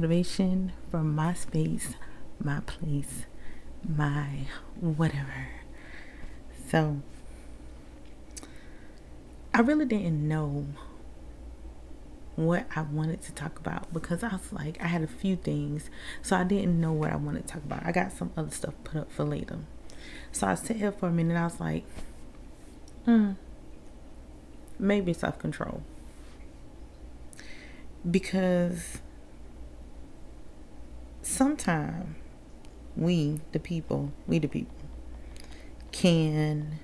Motivation from my space, my place, my whatever. So, I really didn't know what I wanted to talk about because I was like, I had a few things, so I didn't know what I wanted to talk about. I got some other stuff put up for later. So I sat here for a minute I was like, hmm, maybe self control. Because sometimes we, the people, we, the people, can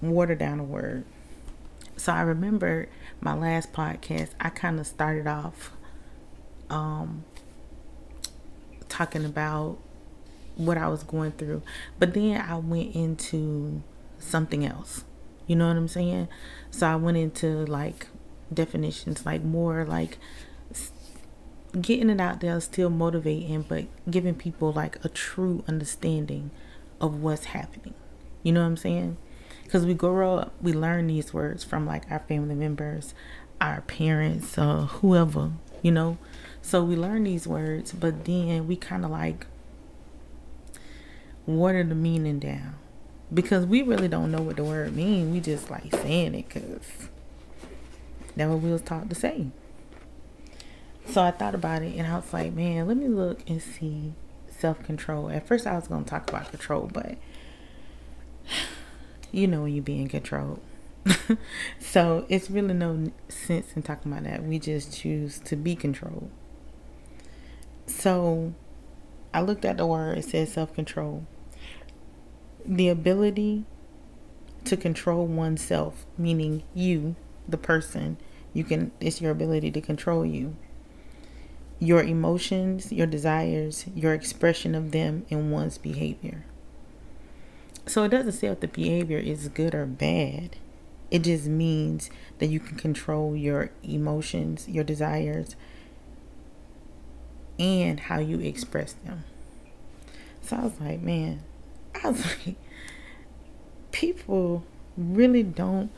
water down a word. So I remember my last podcast, I kind of started off um, talking about what I was going through, but then I went into something else. You know what I'm saying? So I went into like definitions, like more like getting it out there is still motivating, but giving people like a true understanding of what's happening. You know what I'm saying? Because we grow up, we learn these words from like our family members, our parents, uh, whoever, you know. So we learn these words, but then we kind of like water the meaning down because we really don't know what the word mean. We just like saying it because that's what we was taught to say. So I thought about it and I was like, man, let me look and see self control. At first, I was going to talk about control, but you know when you're being controlled. so it's really no sense in talking about that. We just choose to be controlled. So I looked at the word, it says self control. The ability to control oneself, meaning you, the person, you can, it's your ability to control you your emotions, your desires, your expression of them in one's behavior. So it doesn't say if the behavior is good or bad. It just means that you can control your emotions, your desires, and how you express them. So I was like, man, I was like, people really don't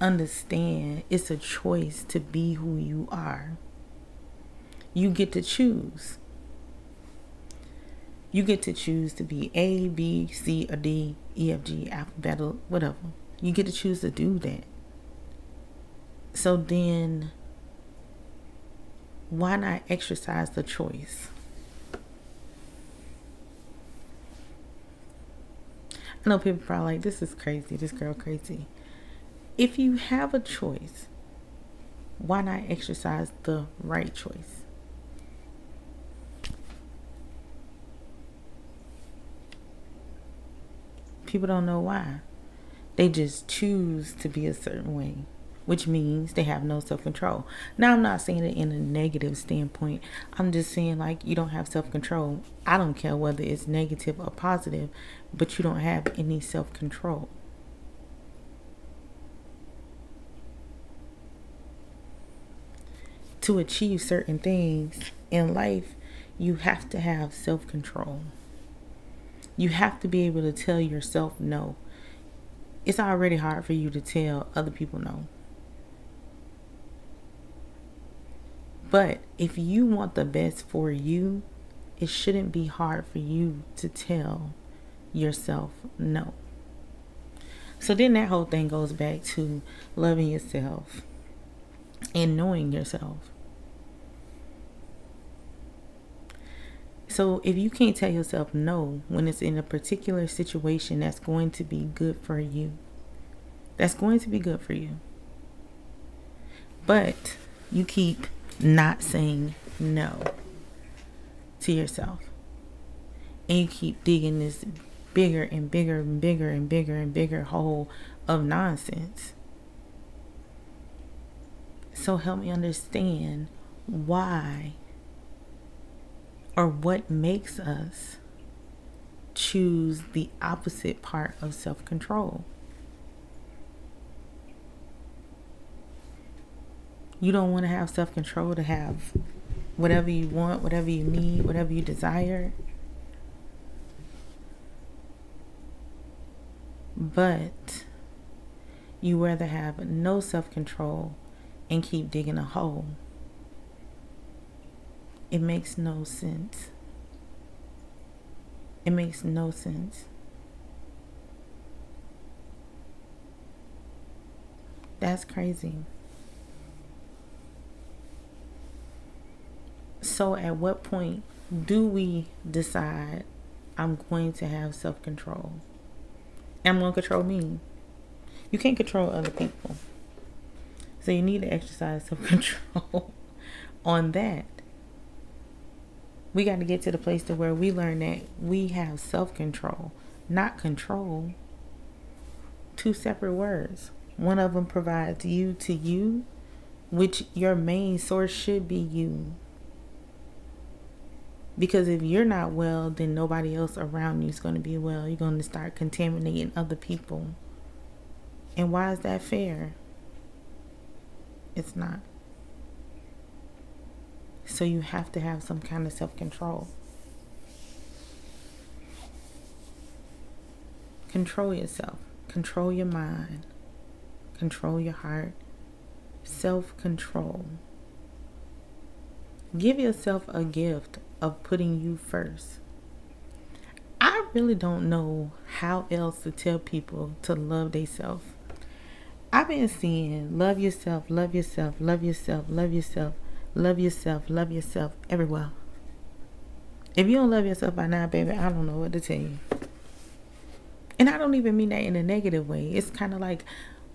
understand it's a choice to be who you are you get to choose. You get to choose to be A, B, C, or D, E, F, G, alphabetical, whatever. You get to choose to do that. So then, why not exercise the choice? I know people probably like, this is crazy, this girl crazy. If you have a choice, why not exercise the right choice? People don't know why. They just choose to be a certain way, which means they have no self control. Now, I'm not saying it in a negative standpoint. I'm just saying, like, you don't have self control. I don't care whether it's negative or positive, but you don't have any self control. To achieve certain things in life, you have to have self control. You have to be able to tell yourself no. It's already hard for you to tell other people no. But if you want the best for you, it shouldn't be hard for you to tell yourself no. So then that whole thing goes back to loving yourself and knowing yourself. So if you can't tell yourself no when it's in a particular situation that's going to be good for you, that's going to be good for you. But you keep not saying no to yourself. And you keep digging this bigger and bigger and bigger and bigger and bigger hole of nonsense. So help me understand why or what makes us choose the opposite part of self control. You don't want to have self control to have whatever you want, whatever you need, whatever you desire. But you rather have no self control and keep digging a hole It makes no sense. It makes no sense. That's crazy. So, at what point do we decide I'm going to have self control? I'm going to control me. You can't control other people. So, you need to exercise self control on that. We got to get to the place to where we learn that we have self control, not control. Two separate words. One of them provides you to you, which your main source should be you. Because if you're not well, then nobody else around you is going to be well. You're going to start contaminating other people. And why is that fair? It's not. So you have to have some kind of self control. Control yourself, control your mind, control your heart, self control. Give yourself a gift of putting you first. I really don't know how else to tell people to love themselves. I've been seeing love yourself, love yourself, love yourself, love yourself, love yourself, love yourself everywhere. If you don't love yourself by now, baby, I don't know what to tell you. And I don't even mean that in a negative way. It's kind of like,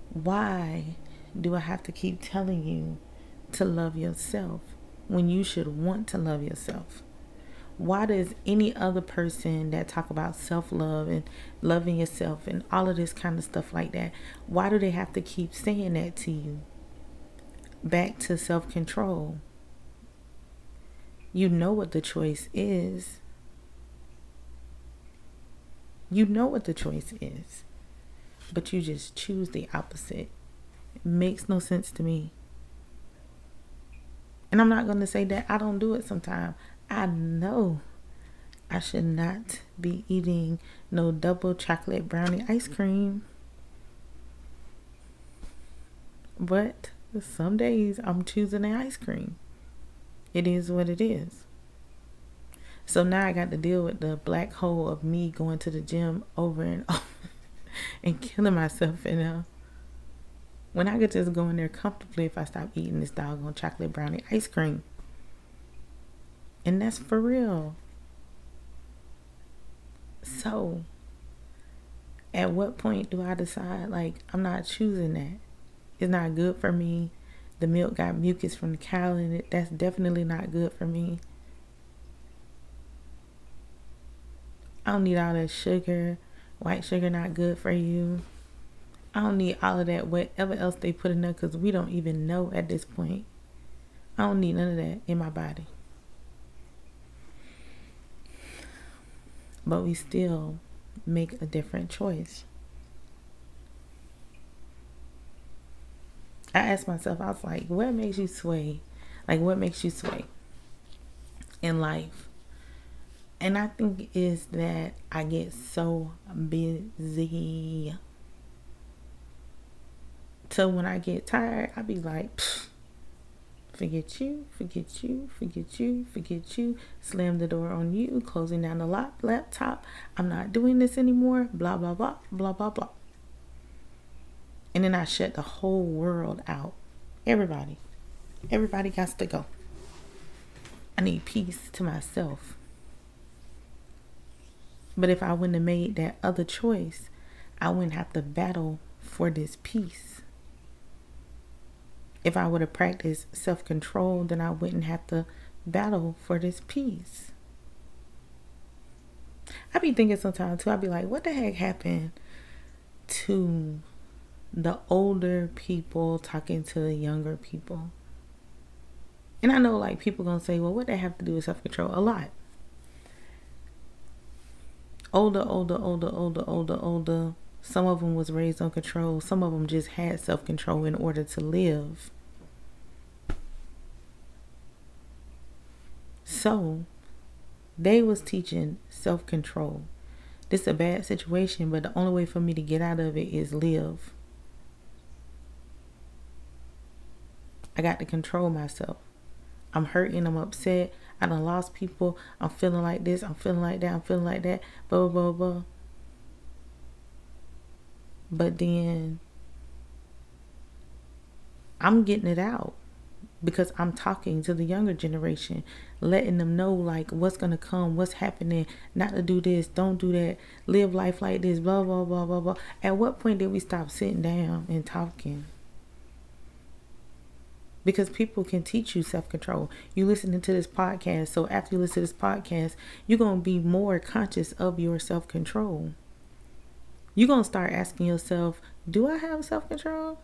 why do I have to keep telling you to love yourself when you should want to love yourself? why does any other person that talk about self-love and loving yourself and all of this kind of stuff like that why do they have to keep saying that to you back to self-control you know what the choice is you know what the choice is but you just choose the opposite it makes no sense to me and i'm not going to say that i don't do it sometimes I know I should not be eating no double chocolate brownie ice cream. But some days I'm choosing the ice cream. It is what it is. So now I got to deal with the black hole of me going to the gym over and over and killing myself. And uh, when I to just go in there comfortably, if I stop eating this doggone chocolate brownie ice cream. And that's for real. So, at what point do I decide, like, I'm not choosing that? It's not good for me. The milk got mucus from the cow in it. That's definitely not good for me. I don't need all that sugar. White sugar not good for you. I don't need all of that, whatever else they put in there, because we don't even know at this point. I don't need none of that in my body. but we still make a different choice. I asked myself, I was like, what makes you sway? Like, what makes you sway in life? And I think is that I get so busy. So when I get tired, I be like, forget you, forget you, forget you, forget you, slam the door on you, closing down the lap- laptop. I'm not doing this anymore, blah, blah, blah, blah, blah, blah. And then I shut the whole world out. Everybody. Everybody got to go. I need peace to myself. But if I wouldn't have made that other choice, I wouldn't have to battle for this peace if I would have practiced self control, then I wouldn't have to battle for this peace. I be thinking sometimes too, I'd be like, what the heck happened to the older people talking to the younger people? And I know like people gonna say, well, what they have to do with self control? A lot. Older, older, older, older, older, older some of them was raised on control. Some of them just had self-control in order to live. So, they was teaching self-control. This is a bad situation, but the only way for me to get out of it is live. I got to control myself. I'm hurting, I'm upset. I done lost people. I'm feeling like this. I'm feeling like that. I'm feeling like that. Blah, blah, blah, blah. But then I'm getting it out because I'm talking to the younger generation, letting them know like what's gonna come, what's happening, not to do this, don't do that, live life like this, blah blah blah blah blah. At what point did we stop sitting down and talking? Because people can teach you self control. You listening to this podcast, so after you listen to this podcast, you're gonna be more conscious of your self control. You're gonna start asking yourself, do I have self control?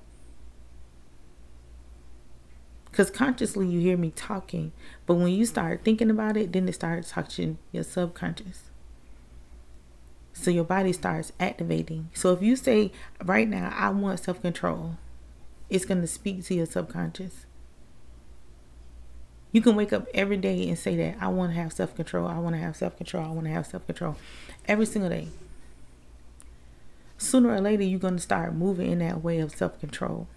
Because consciously you hear me talking, but when you start thinking about it, then it starts touching your subconscious. So your body starts activating. So if you say right now, I want self control, it's going to speak to your subconscious. You can wake up every day and say that I want to have self control. I want to have self control. I want to have self control every single day. Sooner or later, you're going to start moving in that way of self control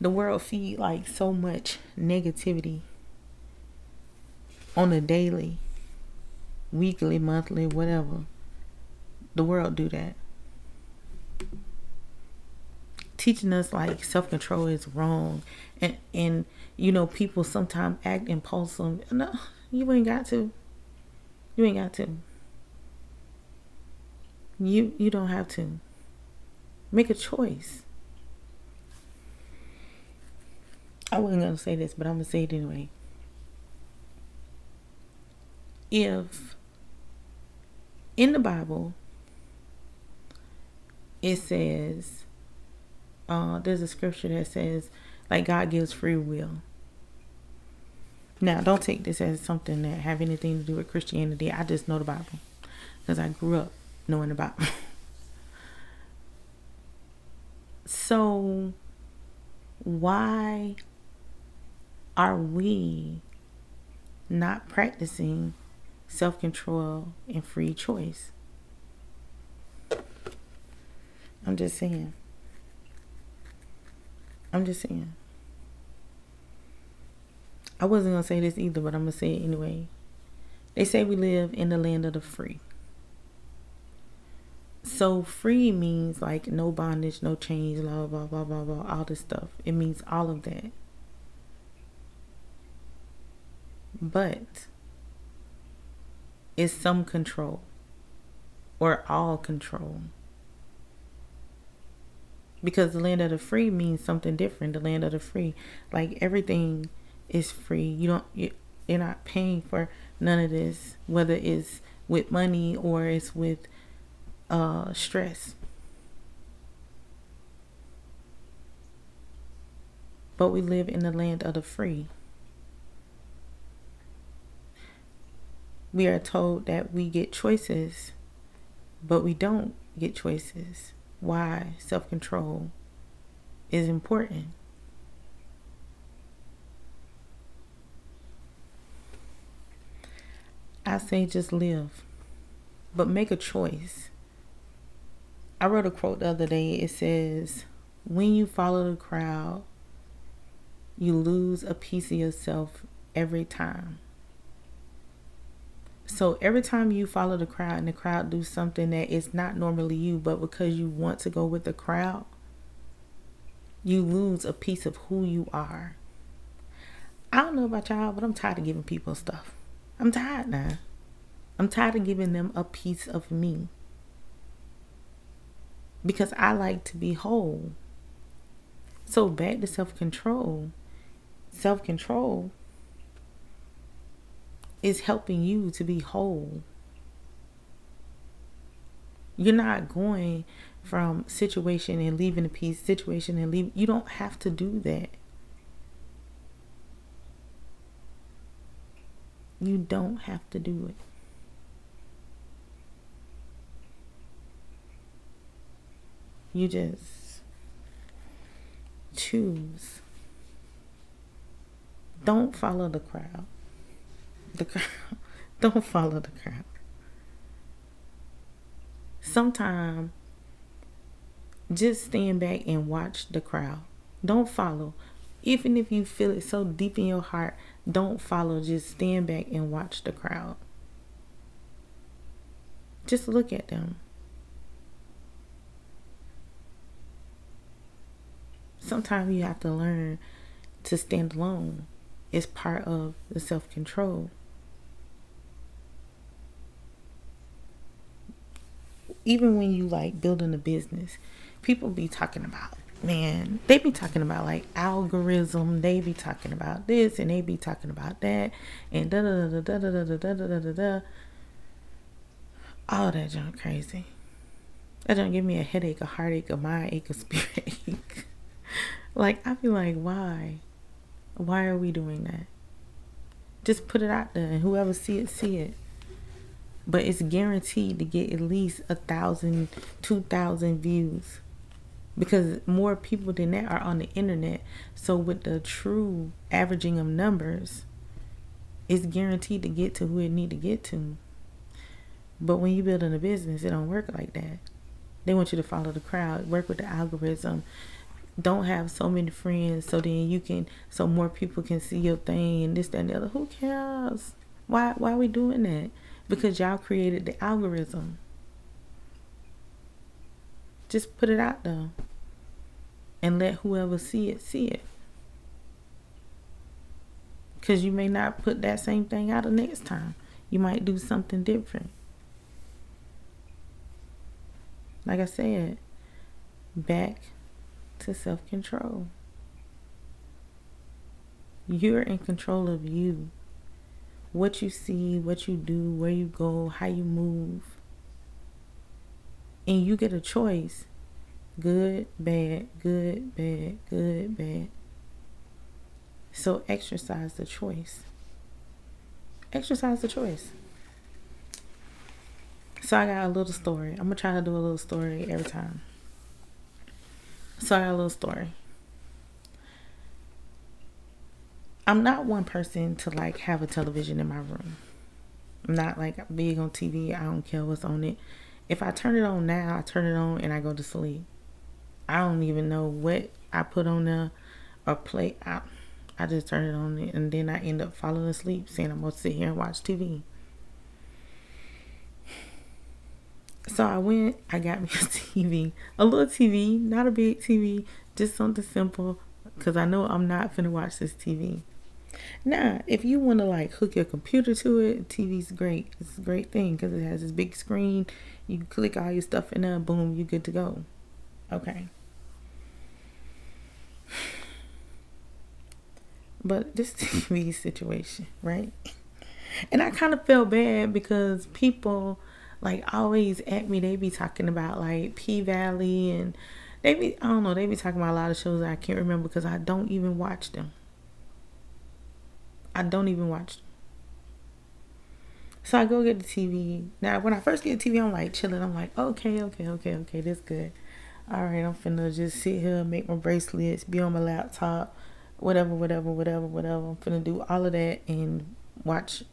the world feed like so much negativity on a daily, weekly, monthly, whatever. The world do that. Teaching us like self control is wrong, and and you know people sometimes act impulsive. No, you ain't got to. You ain't got to. You you don't have to. Make a choice. I wasn't to say this, but I'm to say it anyway. If in the Bible it says, uh, there's a scripture that says, like God gives free will. Now, don't take this as something that have anything to do with Christianity. I just know the Bible because I grew up knowing the Bible. so, why are we not practicing self control and free choice? I'm just saying. I'm just saying. I wasn't going to say this either, but I'm going to say it anyway. They say we live in the land of the free. So free means like no bondage, no change, blah, blah, blah, blah, blah, all this stuff. It means all of that. but it's some control or all control. Because the land of the free means something different. The land of the free, like everything is free. You don't, you, you're not paying for none of this, whether it's with money or it's with uh, stress. But we live in the land of the free. we are told that we get choices, but we don't get choices. Why self control is important. I say just live, but make a choice. I wrote a quote the other day. It says, When you follow the crowd, you lose a piece of yourself every time. So every time you follow the crowd and the crowd do something that is not normally you, but because you want to go with the crowd, you lose a piece of who you are. I don't know about y'all, but I'm tired of giving people stuff. I'm tired now. I'm tired of giving them a piece of me. Because I like to be whole. So back to self control. Self control is helping you to be whole. You're not going from situation and leaving a piece, situation and leave. You don't have to do that. You don't have to do it. You just choose. Don't follow the crowd the crowd. Don't follow the crowd. Sometimes just stand back and watch the crowd. Don't follow. even if you feel it so deep in your heart, don't follow. Just stand back and watch the crowd. Just look at them. Sometimes you have to learn to stand alone. It's part of the self control. Even when you like building a business, people be talking about man, they be talking about like algorithm, they be talking about this and they be talking about that and da da da da da da da da da da da. All that junk crazy. That don't give me a headache, a heartache, a mind ache, a spirit ache. like I feel like why? Why are we doing that? Just put it out there and whoever see it, see it. But it's guaranteed to get at least a thousand, two thousand views because more people than that are on the internet. So with the true averaging of numbers, it's guaranteed to get to who it need to get to. But when you building a business, it don't work like that. They want you to follow the crowd, work with the algorithm. Don't have so many friends so then you can so more people can see your thing and this, that, and the other. Who cares? Why why are we doing that? Because y'all created the algorithm. Just put it out there and let whoever see it see it. Because you may not put that same thing out the next time. You might do something different. Like I said, back to self control. You're in control of you. What you see, what you do, where you go, how you move. And you get a choice good, bad, good, bad, good, bad. So exercise the choice. Exercise the choice. So I got a little story. I'm gonna try to do a little story every time. So I got a little story. I'm not one person to like have a television in my room. I'm not like big on TV. I don't care what's on it. If I turn it on now, I turn it on and I go to sleep. I don't even know what I put on there or play. I, I just turn it on and then I end up falling asleep saying I'm going to sit here and watch TV. So I went, I got me a TV, a little TV, not a big TV, just something simple because I know I'm not finna watch this TV. Now, if you want to like hook your computer to it, TV's great. It's a great thing because it has this big screen. You click all your stuff in there, boom, you're good to go. Okay. But this TV situation, right? And I kind of feel bad because people like always at me, they be talking about like P Valley and they be, I don't know, they be talking about a lot of shows I can't remember because I don't even watch them. I don't even watch them. So I go get the TV. Now, when I first get the TV, I'm like chilling. I'm like, okay, okay, okay, okay, this good. All right, I'm finna just sit here, make my bracelets, be on my laptop, whatever, whatever, whatever, whatever. I'm finna do all of that and watch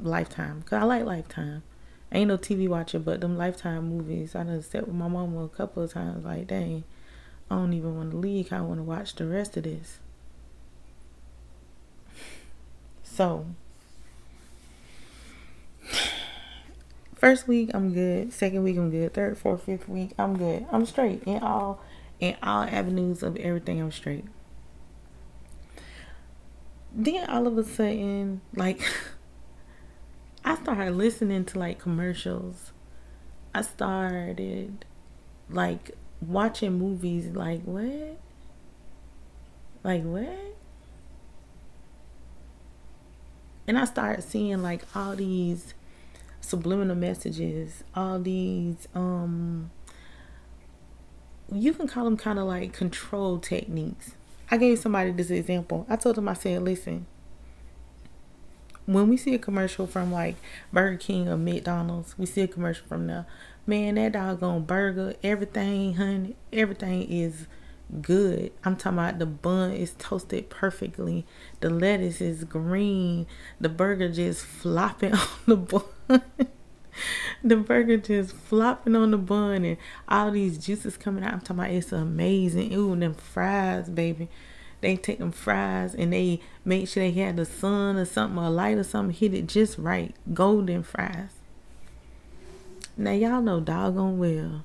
Lifetime. Cause I like Lifetime. I ain't no TV watcher, but them Lifetime movies, I done sat with my mama a couple of times. Like, dang, I don't even want to leave. I want to watch the rest of this. So, first week I'm good. Second week I'm good. Third, fourth, fifth week I'm good. I'm straight in all in all avenues of everything. I'm straight then all of a sudden, like, I started listening to like commercials. I started like watching movies. Like, what? Like, what? And I started seeing like all these subliminal messages, all these, um, you can call them kind of like control techniques I gave somebody this example. I told them, I said, listen, when we see a commercial from like Burger King or McDonald's, we see a commercial from the Man, that doggone burger, everything, honey, everything is good. I'm talking about the bun is toasted perfectly. The lettuce is green. The burger just flopping on the bun. the burger just flopping on the bun and all these juices coming out. I'm talking about it's amazing. Ooh, them fries, baby. they take them fries and they make sure they had the sun or something or light or something hit it just right. Golden fries. Now y'all know doggone well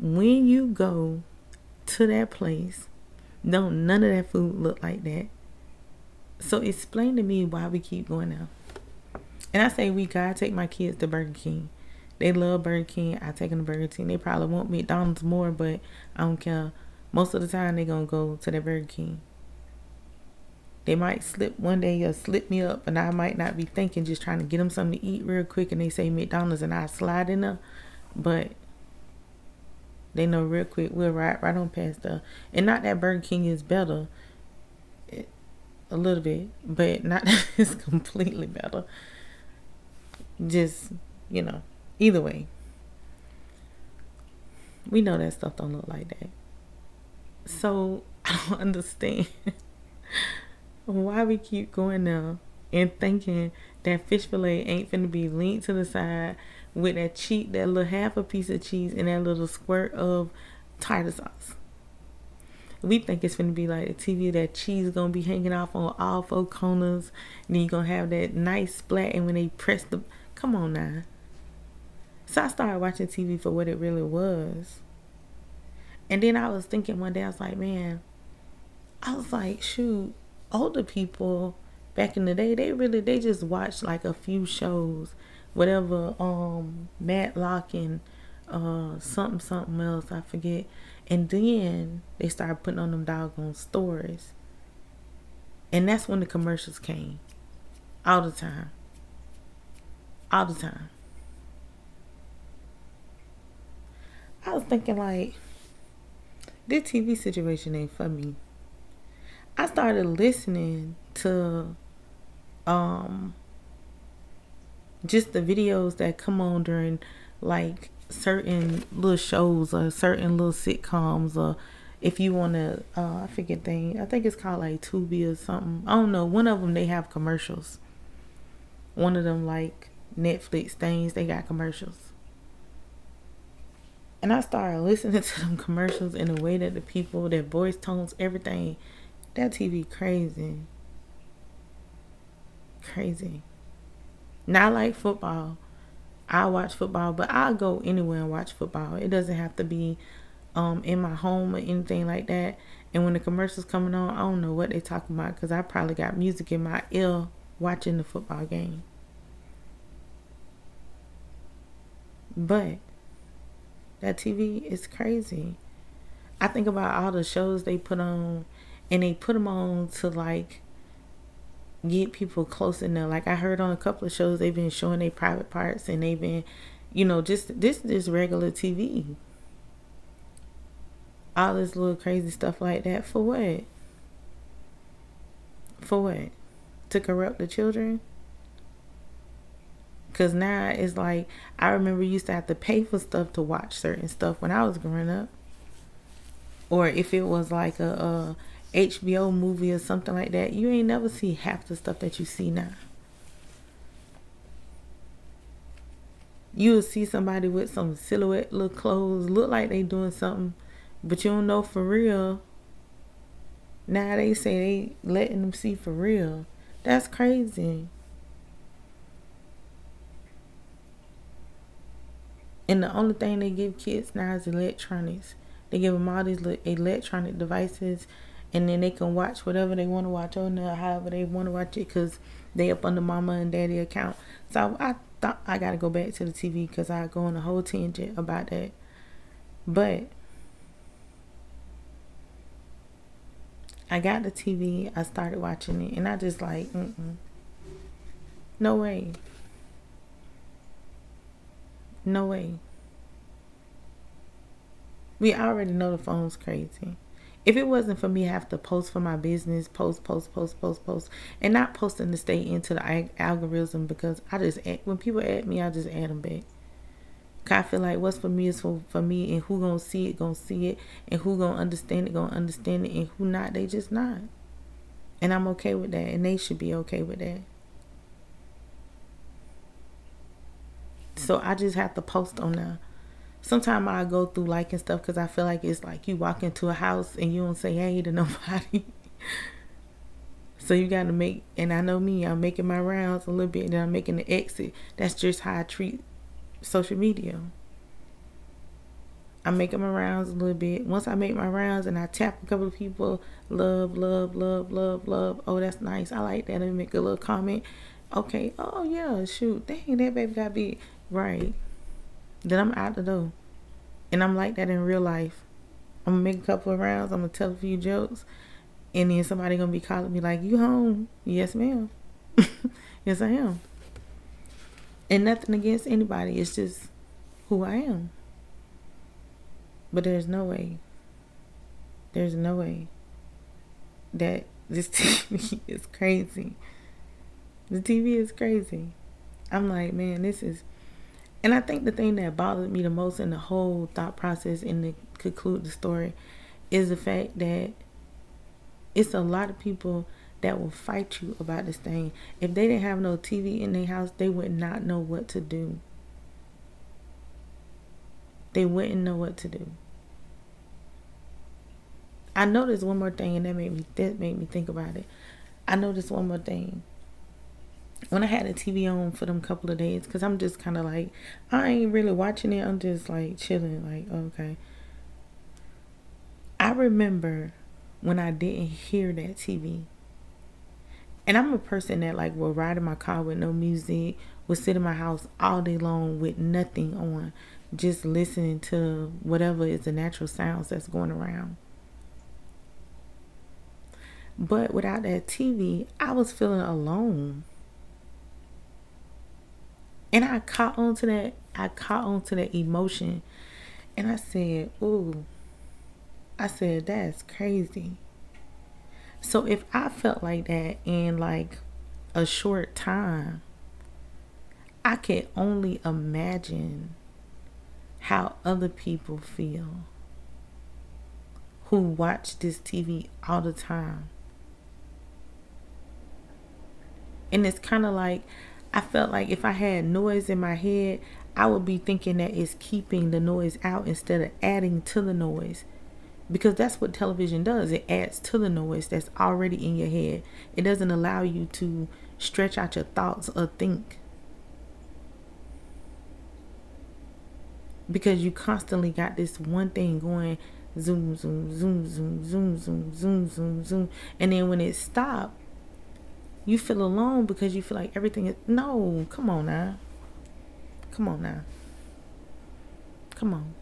when you go to that place, don't none of that food look like that. So explain to me why we keep going there. And I say we gotta take my kids to Burger King. They love Burger King. I take them to Burger King. They probably want McDonald's more, but I don't care. Most of the time they gonna go to the Burger King. They might slip one day or slip me up, and I might not be thinking, just trying to get them something to eat real quick, and they say McDonald's, and I slide in there. But they know real quick we'll right right on past the, and not that Burger King is better, a little bit, but not that it's completely better. Just you know, either way, we know that stuff don't look like that. So I don't understand why we keep going there and thinking that fish fillet ain't finna be linked to the side with that cheat, that little half a piece of cheese and that little squirt of tartar sauce. We think it's gonna be like a TV that cheese gonna be hanging off on all four corners, and then you gonna have that nice splat. And when they press the, come on now. So I started watching TV for what it really was. And then I was thinking one day, I was like, man, I was like, shoot, older people back in the day, they really they just watched like a few shows, whatever um Matlock and uh something something else, I forget. And then they started putting on them doggone stories. And that's when the commercials came. All the time. All the time. I was thinking like this TV situation ain't for me. I started listening to um just the videos that come on during like certain little shows or certain little sitcoms or if you want to uh, I forget thing I think it's called like Tubi or something. I don't know. One of them they have commercials. One of them like Netflix things they got commercials. And I started listening to them commercials in the way that the people their voice tones everything. That TV crazy. Crazy. Not like football. I watch football, but I'll go anywhere and watch football. It doesn't have to be um, in my home or anything like that. And when the commercials coming on, I don't know what they talking about because I probably got music in my ear watching the football game. But that TV is crazy. I think about all the shows they put on and they put them on to like get people close enough. Like I heard on a couple of shows, they've been showing their private parts, and they've been, you know, just this this regular TV. All this little crazy stuff like that for what? For what? To corrupt the children? Cause now it's like I remember used to have to pay for stuff to watch certain stuff when I was growing up. Or if it was like a, a HBO movie or something like that, you ain't never see half the stuff that you see now. You'll see somebody with some silhouette little clothes, look like they doing something, but you don't know for real. Now they say they letting them see for real. That's crazy. And the only thing they give kids now is electronics. They give them all these little electronic devices and then they can watch whatever they want to watch on there, however they want to watch it, because they up under mama and daddy account. So I thought I got to go back to the TV because I go on a whole tangent about that. But I got the TV, I started watching it, and I just like, mm-mm. no way. No way. We already know the phone's crazy if it wasn't for me have to post for my business, post, post, post, post, post, and not posting to stay into the algorithm because I just eh, when people add me, I just add them back. I feel like what's for me is for, for me, and who gonna see it, gonna see it, and who gonna understand it, gonna understand it, and who not, they just not. And I'm okay with that, and they should be okay with that. So I just have to post on there sometimes I go through liking stuff because I feel like it's like you walk into a house and you don't say hey to nobody. so you got to make, and I know me, I'm making my rounds a little bit, and I'm making the exit. That's just how I treat social media. I'm making my rounds a little bit. Once I make my rounds and I tap a couple of people, love, love, love, love, love. Oh, that's nice. I like that. And make a little comment. Okay. Oh yeah. Shoot. Dang, that baby got big. Right. Then I'm out the door. And I'm like that in real life. I'm gonna make a couple of rounds. I'm gonna tell a few jokes, and then somebody gonna be calling me like, "You home?" Yes, ma'am. yes, I am. And nothing against anybody. It's just who I am. But there's no way, there's no way that this TV is crazy. The TV is crazy. I'm like, man, this is. And I think the thing that bothered me the most in the whole thought process and to conclude the story is the fact that it's a lot of people that will fight you about this thing. If they didn't have no TV in their house, they would not know what to do. They wouldn't know what to do. I noticed one more thing, and that made me that made me think about it. I noticed one more thing. When I had the TV on for them couple of days, cause I'm just kind of like, I ain't really watching it. I'm just like chilling, like okay. I remember when I didn't hear that TV. And I'm a person that like will ride in my car with no music, will sit in my house all day long with nothing on, just listening to whatever is the natural sounds that's going around. But without that TV, I was feeling alone. And I caught on to that, I caught on to that emotion. And I said, Ooh, I said, that's crazy. So if I felt like that in like a short time, I can only imagine how other people feel who watch this TV all the time. And it's kind of like I felt like if I had noise in my head, I would be thinking that it's keeping the noise out instead of adding to the noise. Because that's what television does. It adds to the noise that's already in your head. It doesn't allow you to stretch out your thoughts or think. Because you constantly got this one thing going zoom, zoom, zoom, zoom, zoom, zoom, zoom, zoom, zoom. And then when it stops, you feel alone because you feel like everything is no come on now come on now come on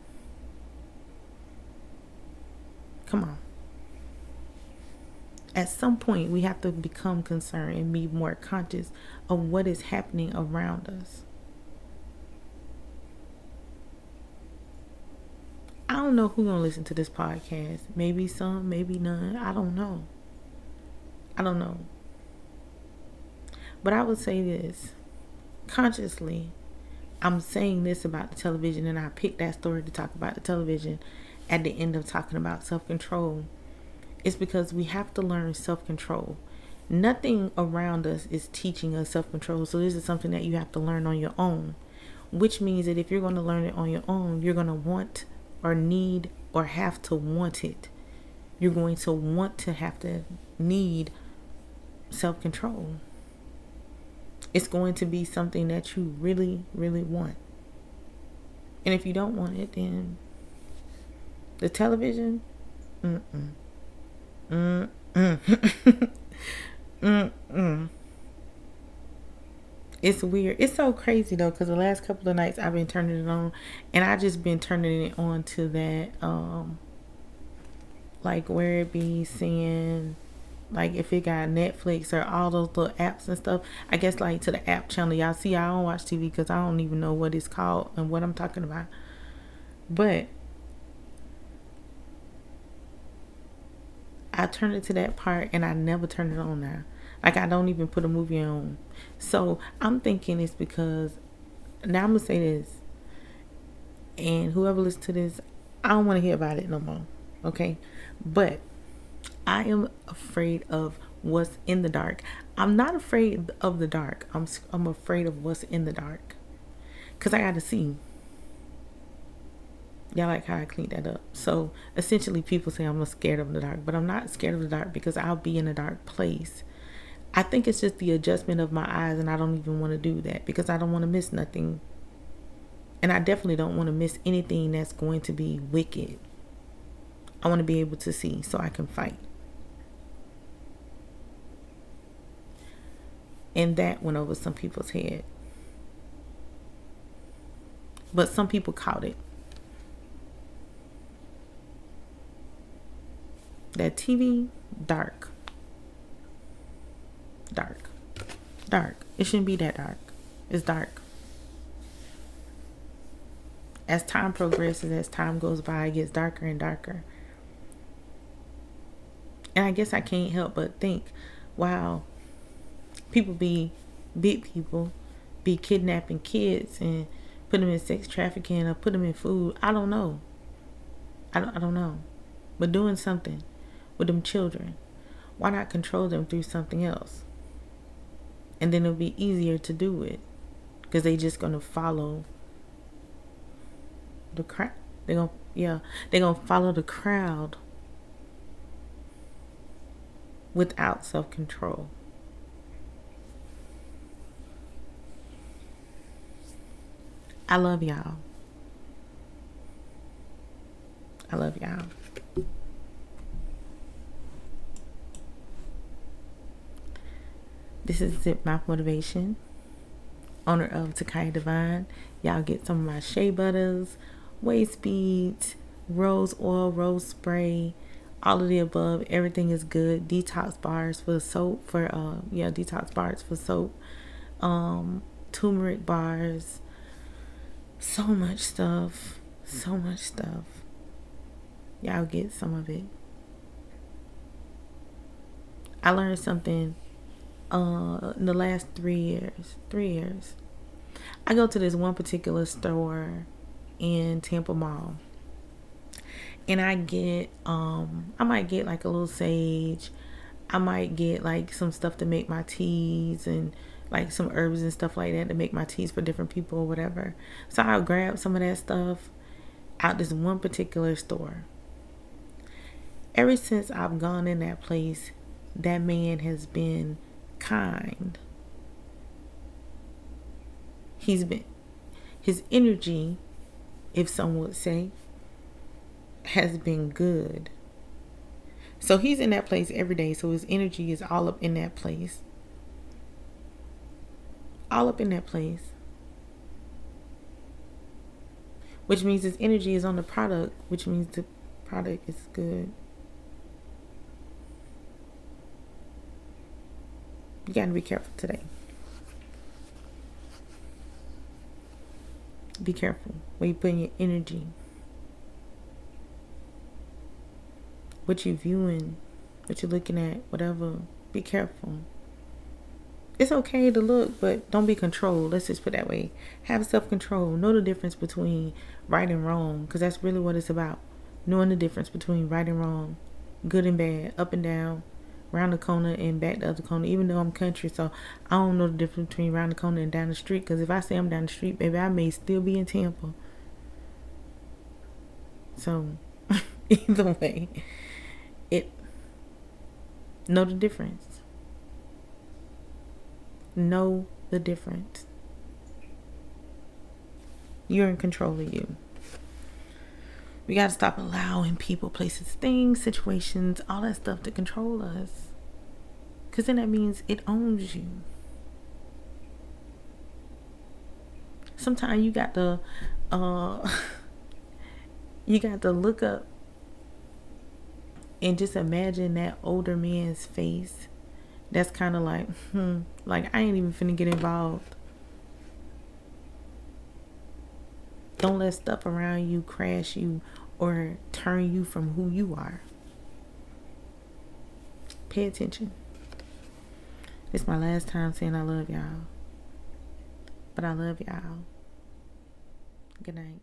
come on at some point we have to become concerned and be more conscious of what is happening around us I don't know who gonna listen to this podcast. Maybe some, maybe none. I don't know. I don't know. But I would say this consciously, I'm saying this about the television, and I picked that story to talk about the television at the end of talking about self control. It's because we have to learn self control. Nothing around us is teaching us self control. So, this is something that you have to learn on your own, which means that if you're going to learn it on your own, you're going to want or need or have to want it. You're going to want to have to need self control it's going to be something that you really, really want. And if you don't want it, then the television, mm-mm. Mm-mm. mm-mm. It's weird. It's so crazy though, because the last couple of nights I've been turning it on, and I just been turning it on to that, um, like where it be saying like if it got Netflix or all those little apps and stuff, I guess like to the app channel. Y'all see, I don't watch TV because I don't even know what it's called and what I'm talking about. But I turned it to that part and I never turn it on now. Like I don't even put a movie on. So I'm thinking it's because now I'm gonna say this, and whoever listens to this, I don't want to hear about it no more. Okay, but I am afraid of what's in the dark. I'm not afraid of the dark. I'm I'm afraid of what's in the dark. Cuz I got to see. Y'all like how I cleaned that up. So essentially, people say I'm scared of the dark, but I'm not scared of the dark because I'll be in a dark place. I think it's just the adjustment of my eyes, and I don't even want to do that because I don't want to miss nothing. And I definitely don't want to miss anything that's going to be wicked. I want to be able to see so I can fight. And that went over some people's head. But some people caught it. That TV, dark. Dark. Dark. It shouldn't be that dark. It's dark. As time progresses, as time goes by, it gets darker and darker. And I guess I can't help but think, wow, people be big people be kidnapping kids and put them in sex trafficking or put them in food. I don't know. I don't, I don't know. But doing something with them children, why not control them through something else? And then it'll be easier to do it because they just going to follow the crowd. They're going to, yeah, they're going to follow the crowd without self control. I love y'all. I love y'all. This is Zip Mouth Motivation, owner of Takaya Divine. Y'all get some of my shea butters, waist beads, rose oil, rose spray, all of the above. Everything is good. Detox bars for soap, for uh yeah, detox bars for soap. Um, turmeric bars, so much stuff. So much stuff. Y'all get some of it. I learned something uh in the last three years. Three years. I go to this one particular store in Tampa Mall. And I get um I might get like a little sage. I might get like some stuff to make my teas and like some herbs and stuff like that to make my teas for different people or whatever. So I'll grab some of that stuff out this one particular store. Ever since I've gone in that place, that man has been kind. He's been his energy, if some would say, has been good. So he's in that place every day. So his energy is all up in that place all up in that place. Which means his energy is on the product, which means the product is good. You gotta be careful today. Be careful where you put your energy. What you're viewing, what you're looking at, whatever. Be careful it's okay to look, but don't be controlled. Let's just put that way. Have self control. Know the difference between right and wrong, because that's really what it's about. Knowing the difference between right and wrong, good and bad, up and down, round the corner and back the other corner. Even though I'm country, so I don't know the difference between round the corner and down the street. Because if I say I'm down the street, baby, I may still be in Tampa. So, either way, it know the difference know the difference. You're in control of you. We got to stop allowing people, places, things, situations, all that stuff to control us. Because then that means it owns you. Sometimes you got to, uh, you got to look up and just imagine that older man's face that's kind of like, hmm, like I ain't even finna get involved. Don't let stuff around you crash you or turn you from who you are. Pay attention. It's my last time saying I love y'all. But I love y'all. Good night.